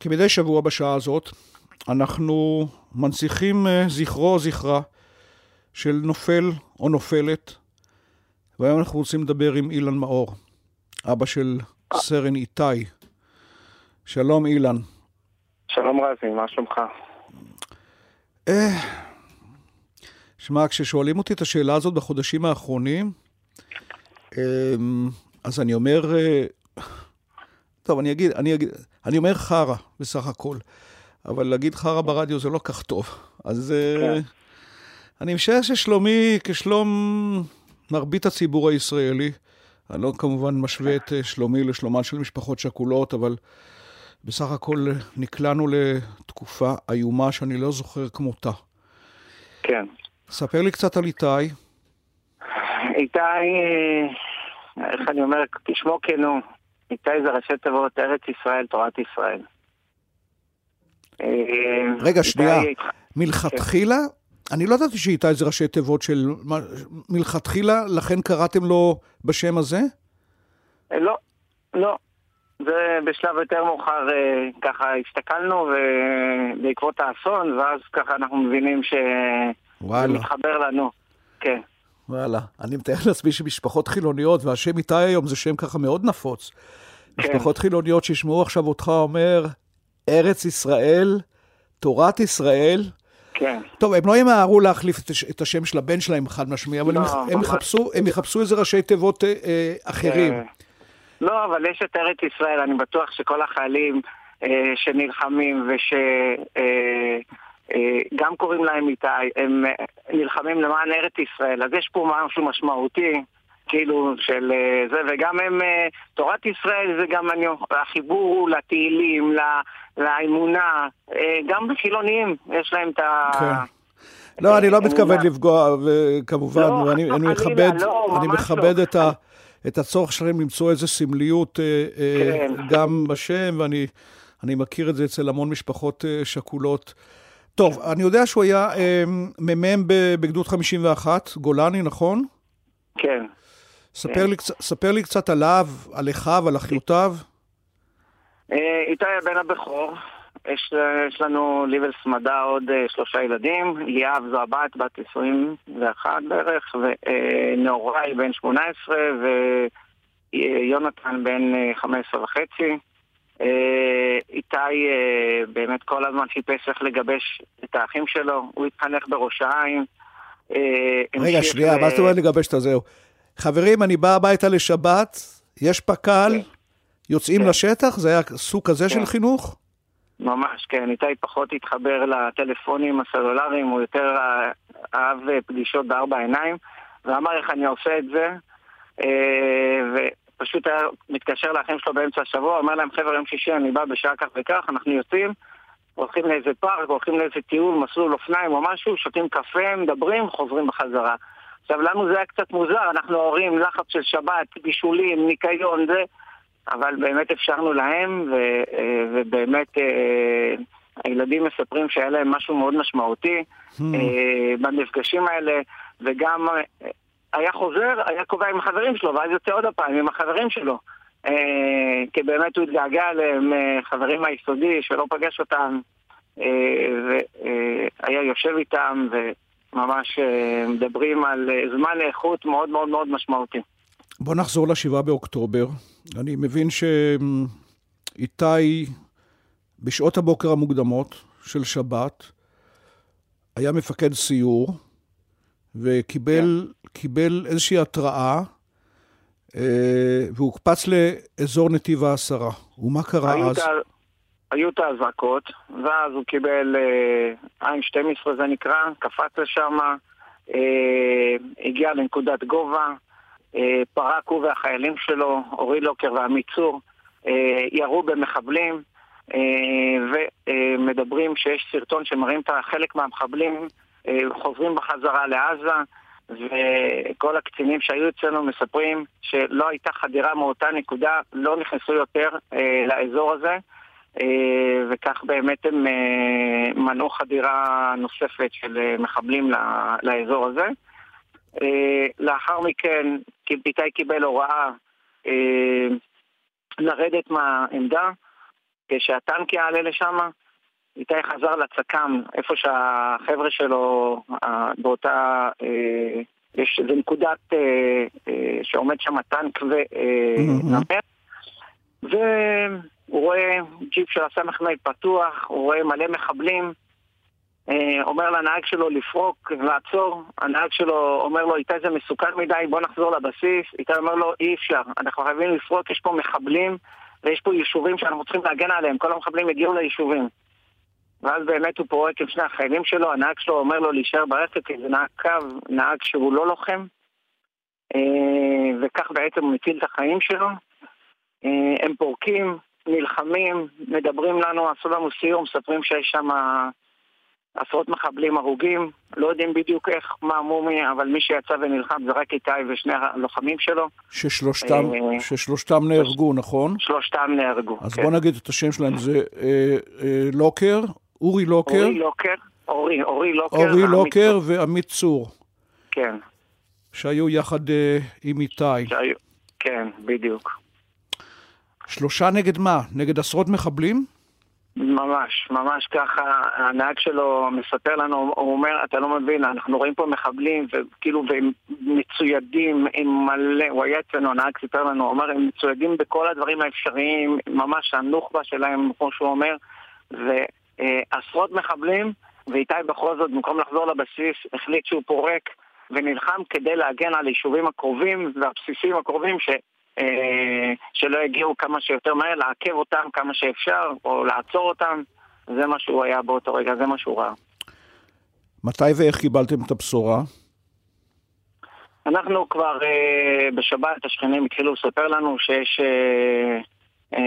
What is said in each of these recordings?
כמדי שבוע בשעה הזאת, אנחנו מנציחים זכרו או זכרה של נופל או נופלת, והיום אנחנו רוצים לדבר עם אילן מאור, אבא של סרן איתי. שלום אילן. שלום רזי, מה שלומך? שמע, כששואלים אותי את השאלה הזאת בחודשים האחרונים, אז אני אומר, טוב, אני אגיד, אני אגיד, אני אומר חרא בסך הכל, אבל להגיד חרא ברדיו זה לא כך טוב. אז כן. אני משער ששלומי כשלום מרבית הציבור הישראלי. אני לא כמובן משווה את שלומי לשלומן של משפחות שכולות, אבל בסך הכל נקלענו לתקופה איומה שאני לא זוכר כמותה. כן. ספר לי קצת על איתי. איתי, איך אני אומר, כשמו כנו, איתי זה ראשי תיבות ארץ ישראל, תורת ישראל. רגע, שנייה. מלכתחילה, אני לא ידעתי שאיתי זה ראשי תיבות של... מלכתחילה, לכן קראתם לו בשם הזה? לא, לא. זה בשלב יותר מאוחר, ככה הסתכלנו בעקבות האסון, ואז ככה אנחנו מבינים שזה מתחבר לנו. כן. וואלה. אני מתאר לעצמי שמשפחות חילוניות, והשם איתי היום זה שם ככה מאוד נפוץ. כן. משפחות חילוניות שישמעו עכשיו אותך אומר, ארץ ישראל, תורת ישראל. כן. טוב, הם לא ימהרו להחליף את השם של הבן שלהם חד משמעי, אבל לא, הם, הם, יחפשו, הם יחפשו איזה ראשי תיבות אה, אחרים. כן. לא, אבל יש את ארץ ישראל, אני בטוח שכל החיילים אה, שנלחמים וש... אה, אה, גם קוראים להם איתי, הם אה, נלחמים למען ארץ ישראל, אז יש פה משהו משמעותי, כאילו, של אה, זה, וגם הם, תורת ישראל זה גם החיבור לתהילים, לאמונה, גם בחילונים יש להם את ה... כן. לא, אני לא מתכוון לפגוע, כמובן, לא, ואני מכבד, לא, אני מכבד לא. את, ה, את הצורך שלהם למצוא איזו סמליות כן. גם בשם, ואני מכיר את זה אצל המון משפחות שכולות. טוב, אני יודע שהוא היה מ"מ בגדוד 51, גולני, נכון? כן. ספר, כן. לי, ספר לי קצת עליו, על אחיו, על אחיותיו. אה, איתי הבן הבכור, יש, יש לנו ליבל סמדה עוד uh, שלושה ילדים, ליאב זו הבת, בת 21 בערך, ונאורי בן 18, ויונתן בן 15 וחצי. אה, איתי אה, באמת כל הזמן חיפש איך לגבש את האחים שלו, הוא התחנך בראש העין. אה, רגע, שנייה, מה זאת אומרת לגבש את הזהו? חברים, אני בא הביתה לשבת, יש פק"ל, כן. יוצאים כן. לשטח? זה היה סוג כזה של כן. חינוך? ממש, כן. איתי פחות התחבר לטלפונים הסלולריים, הוא יותר אהב פגישות בארבע עיניים, ואמר איך אני עושה את זה. פשוט היה מתקשר לאחים שלו באמצע השבוע, אומר להם, חבר'ה, יום שישי אני בא בשעה כך וכך, אנחנו יוצאים, הולכים לאיזה פארק, הולכים לאיזה טיול, מסלול אופניים או משהו, שותים קפה, מדברים, חוזרים בחזרה. עכשיו, לנו זה היה קצת מוזר, אנחנו ההורים, לחץ של שבת, בישולים, ניקיון, זה, אבל באמת אפשרנו להם, ו, אה, ובאמת אה, הילדים מספרים שהיה להם משהו מאוד משמעותי hmm. אה, במפגשים האלה, וגם היה חוזר, היה קובע עם החברים שלו, ואז יוצא עוד הפעם עם החברים שלו. אה, כי באמת הוא התגעגע אליהם, אה, חברים מהיסודי, שלא פגש אותם, אה, והיה יושב איתם, וממש מדברים על זמן איכות מאוד מאוד מאוד משמעותי. בוא נחזור לשבעה באוקטובר. אני מבין שאיתי, בשעות הבוקר המוקדמות של שבת, היה מפקד סיור, וקיבל כן. איזושהי התראה, אה, והוקפץ לאזור נתיב העשרה. ומה קרה אז? היו את האזעקות, ואז הוא קיבל אה, עין 12 זה נקרא, קפץ לשם, אה, הגיע לנקודת גובה, אה, פרק הוא והחיילים שלו, אורי לוקר ועמית צור, אה, ירו במחבלים, אה, ומדברים שיש סרטון שמראים את חלק מהמחבלים חוזרים בחזרה לעזה, וכל הקצינים שהיו אצלנו מספרים שלא הייתה חדירה מאותה נקודה, לא נכנסו יותר אה, לאזור הזה, אה, וכך באמת הם אה, מנעו חדירה נוספת של אה, מחבלים ל- לאזור הזה. אה, לאחר מכן איתי קיבל הוראה אה, לרדת מהעמדה, כשהטנק יעלה לשם, איתי חזר לצק"ם, איפה שהחבר'ה שלו באותה... אה, יש איזו נקודת אה, אה, שעומד שם טנק ונמר, והוא רואה ג'יפ של הסמ"ך פתוח, הוא רואה מלא מחבלים, אומר לנהג שלו לפרוק, לעצור, הנהג שלו אומר לו, איתי זה מסוכן מדי, בוא נחזור לבסיס, איתי אומר לו, אי אפשר, אנחנו חייבים לפרוק, יש פה מחבלים ויש פה יישובים שאנחנו צריכים להגן עליהם, כל המחבלים הגיעו ליישובים. ואז באמת הוא פורק עם שני החיילים שלו, הנהג שלו אומר לו להישאר ברכב כי זה נהג קו, נהג שהוא לא לוחם, אה, וכך בעצם הוא מציל את החיים שלו. אה, הם פורקים, נלחמים, מדברים לנו, עשו לנו סיור, מספרים שיש שם עשרות מחבלים הרוגים, לא יודעים בדיוק איך, מה מומי, אבל מי שיצא ונלחם זה רק איתי ושני הלוחמים שלו. ששלושתם, אה, ששלושתם נהרגו, נכון? שלושתם נהרגו, אז כן. בוא נגיד את השם שלהם, זה אה, אה, לוקר, אורי לוקר. אורי לוקר, אורי, אורי לוקר. אורי לוקר ועמית צור. כן. שהיו יחד אה, עם איתי. שהיו, כן, בדיוק. שלושה נגד מה? נגד עשרות מחבלים? ממש, ממש ככה, הנהג שלו מספר לנו, הוא אומר, אתה לא מבין, אנחנו רואים פה מחבלים, וכאילו, והם מצוידים עם מלא, הוא היה אצלנו, הנהג סיפר לנו, הוא אומר, הם מצוידים בכל הדברים האפשריים, ממש הנוח'בה שלהם, כמו שהוא אומר, ועשרות מחבלים, ואיתי בכל זאת, במקום לחזור לבסיס, החליט שהוא פורק ונלחם כדי להגן על היישובים הקרובים והבסיסים הקרובים, ש... אה, שלא יגיעו כמה שיותר מהר, לעכב אותם כמה שאפשר, או לעצור אותם. זה מה שהוא היה באותו רגע, זה מה שהוא ראה. מתי ואיך קיבלתם את הבשורה? אנחנו כבר אה, בשבת, השכנים התחילו לספר לנו שיש אה, אה,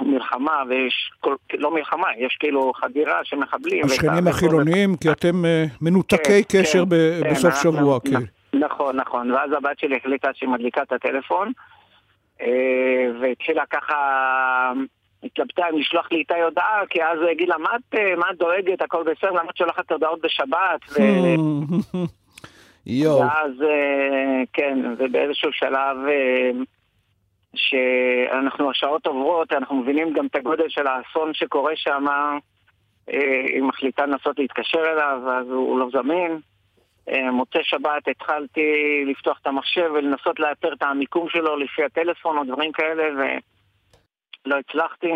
מלחמה, ויש, כל, לא מלחמה, יש כאילו חדירה של מחבלים. השכנים החילוניים, כי אתם אה, מנותקי כן, קשר כן, ב- כן, בסוף שבוע, כן. נכון, נכון. ואז הבת שלי החליטה שהיא מדליקה את הטלפון, אה, והתחילה ככה, התלבטה אם לשלוח לי איתה הודעה, כי אז הוא יגיד לה, מה את, אה, מה את דואגת, הכל בסדר, למה את שולחת הודעות בשבת? ו... יואו. ואז, אה, כן, ובאיזשהו שלב... שאנחנו, השעות עוברות, אנחנו מבינים גם את הגודל של האסון שקורה שם, היא מחליטה לנסות להתקשר אליו, אז הוא לא זמין. אה, מוצאי שבת התחלתי לפתוח את המחשב ולנסות לאתר את המיקום שלו לפי הטלפון או דברים כאלה ולא הצלחתי.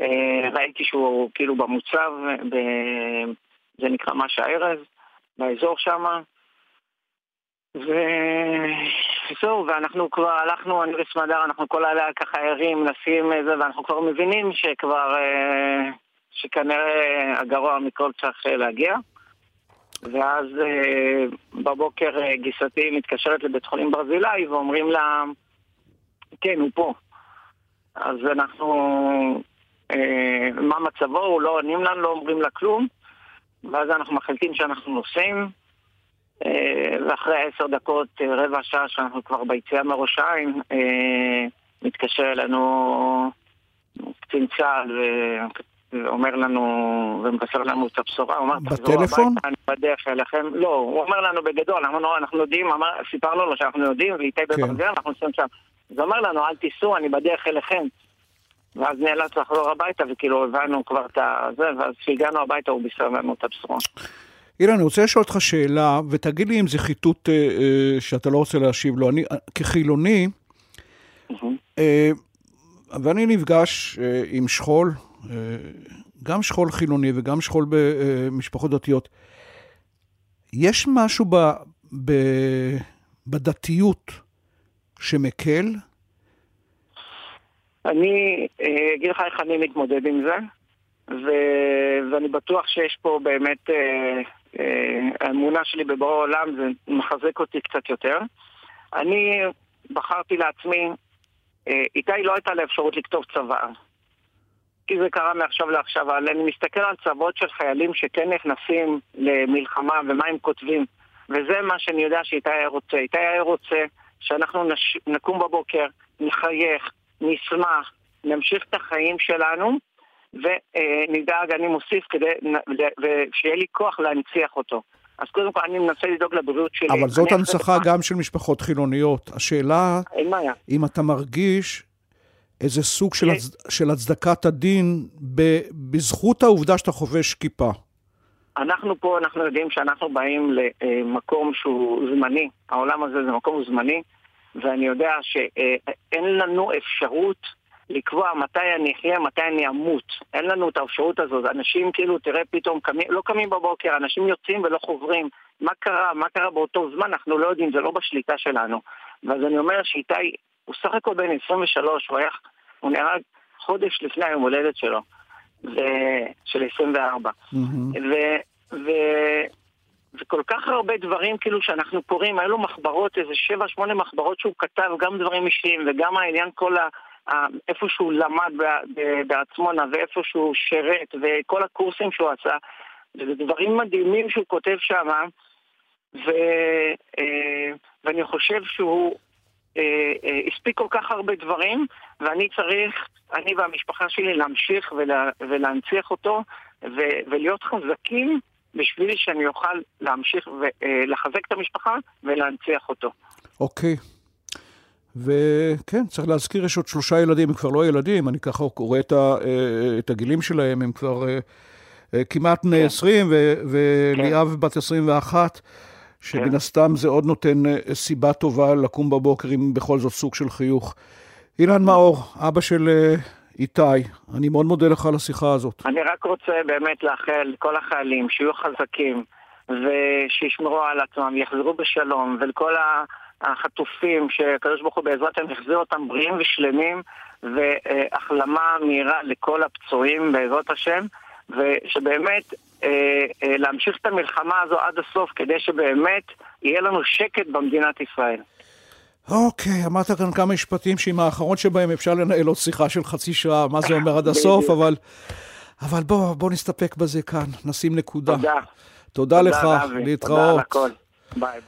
אה, ראיתי שהוא כאילו במוצב, ב... זה נקרא משה ארז, באזור שם. וזהו, ואנחנו כבר הלכנו, אני וסמדר, אנחנו כל הלילה ככה ערים, מנסים איזה, ואנחנו כבר מבינים שכבר, אה, שכנראה הגרוע מכל צריך להגיע. ואז אה, בבוקר אה, גיסתי מתקשרת לבית חולים ברזילי ואומרים לה, כן, הוא פה. אז אנחנו, אה, מה מצבו? הוא לא עונים לנו, לא אומרים לה כלום. ואז אנחנו מחליטים שאנחנו נוסעים, ואחרי עשר דקות, רבע שעה שאנחנו כבר ביציאה מראש העין, מתקשר אלינו קצין צה"ל אומר לנו ומבשר לנו את הבשורה, הוא אמר, תחזור הביתה, אני בדרך אליכם. לא, הוא אומר לנו בגדול, אמרנו, אנחנו יודעים, סיפרנו לו שאנחנו יודעים, ואיתי כן. בברזל, אנחנו נוסעים שם. אז הוא אומר לנו, אל תיסעו, אני בדרך אליכם. ואז נאלץ לחזור הביתה, וכאילו הבנו כבר את זה, ואז כשהגענו הביתה הוא בישר לנו את הבשורה. אילן, אני רוצה לשאול אותך שאלה, ותגיד לי אם זה חיטוט אה, אה, שאתה לא רוצה להשיב לו. אני, כחילוני, mm-hmm. אה, ואני נפגש אה, עם שכול, אה, גם שכול חילוני וגם שכול במשפחות דתיות. יש משהו ב, ב, בדתיות שמקל? אני אה, אגיד לך איך אני מתמודד עם זה, ו... ואני בטוח שיש פה באמת, אה, אה, האמונה שלי בבורא עולם, זה מחזק אותי קצת יותר. אני בחרתי לעצמי, אה, איתי לא הייתה לה אפשרות לכתוב צוואה. כי זה קרה מעכשיו לעכשיו, אבל אני מסתכל על צוות של חיילים שכן נכנסים למלחמה ומה הם כותבים, וזה מה שאני יודע שאיתי היה רוצה. איתי היה רוצה שאנחנו נש... נקום בבוקר, נחייך, נשמח, נמשיך את החיים שלנו, ונדאג, אני מוסיף, כדי, שיהיה לי כוח להנציח אותו. אז קודם כל אני מנסה לדאוג לבריאות שלי. אבל זאת הנצחה גם של משפחות חילוניות. השאלה, אם אתה מרגיש איזה סוג של, הצ... של הצדקת הדין ב... בזכות העובדה שאתה חובש כיפה. אנחנו פה, אנחנו יודעים שאנחנו באים למקום שהוא זמני. העולם הזה זה מקום זמני, ואני יודע שאין לנו אפשרות לקבוע מתי אני אחיה, מתי אני אמות. אין לנו את האפשרות הזאת. אנשים כאילו, תראה, פתאום קמים, לא קמים בבוקר, אנשים יוצאים ולא חוברים. מה קרה? מה קרה באותו זמן? אנחנו לא יודעים, זה לא בשליטה שלנו. ואז אני אומר שאיתי, הוא סך הכל בן 23, הוא היה, הוא נהרג חודש לפני היום הולדת שלו, ו... של 24. Mm-hmm. ו... ו... וכל כך הרבה דברים כאילו שאנחנו קוראים, היו לו מחברות, איזה שבע, שמונה מחברות שהוא כתב, גם דברים אישיים וגם העניין כל ה... איפה שהוא למד בעצמונה ואיפה שהוא שירת וכל הקורסים שהוא עשה, זה דברים מדהימים שהוא כותב שם, ו, אה, ואני חושב שהוא אה, אה, הספיק כל כך הרבה דברים, ואני צריך, אני והמשפחה שלי, להמשיך ולה, ולהנציח אותו ו, ולהיות חזקים בשביל שאני אוכל להמשיך ולחזק את המשפחה ולהנציח אותו. אוקיי. Okay. וכן, צריך להזכיר, יש עוד שלושה ילדים, הם כבר לא ילדים, אני ככה קורא את, ה, אה, את הגילים שלהם, הם כבר אה, אה, כמעט בני כן. 20, וליאב כן. בת 21, שמן כן. הסתם זה עוד נותן סיבה טובה לקום בבוקר עם בכל זאת סוג של חיוך. אילן מאור, אבא של איתי, אני מאוד מודה לך על השיחה הזאת. אני רק רוצה באמת לאחל לכל החיילים שיהיו חזקים ושישמרו על עצמם, יחזרו בשלום, ולכל ה... החטופים, שהקדוש ברוך הוא בעזרת השם יחזיר אותם בריאים ושלמים, והחלמה מהירה לכל הפצועים בעזרת השם, ושבאמת אה, אה, להמשיך את המלחמה הזו עד הסוף, כדי שבאמת יהיה לנו שקט במדינת ישראל. אוקיי, אמרת כאן כמה משפטים שעם האחרון שבהם אפשר לנהל עוד שיחה של חצי שעה, מה זה אומר עד הסוף, אבל, אבל בוא, בוא נסתפק בזה כאן, נשים נקודה. תודה. תודה, תודה לך, להתראות. תודה על הכל. ביי.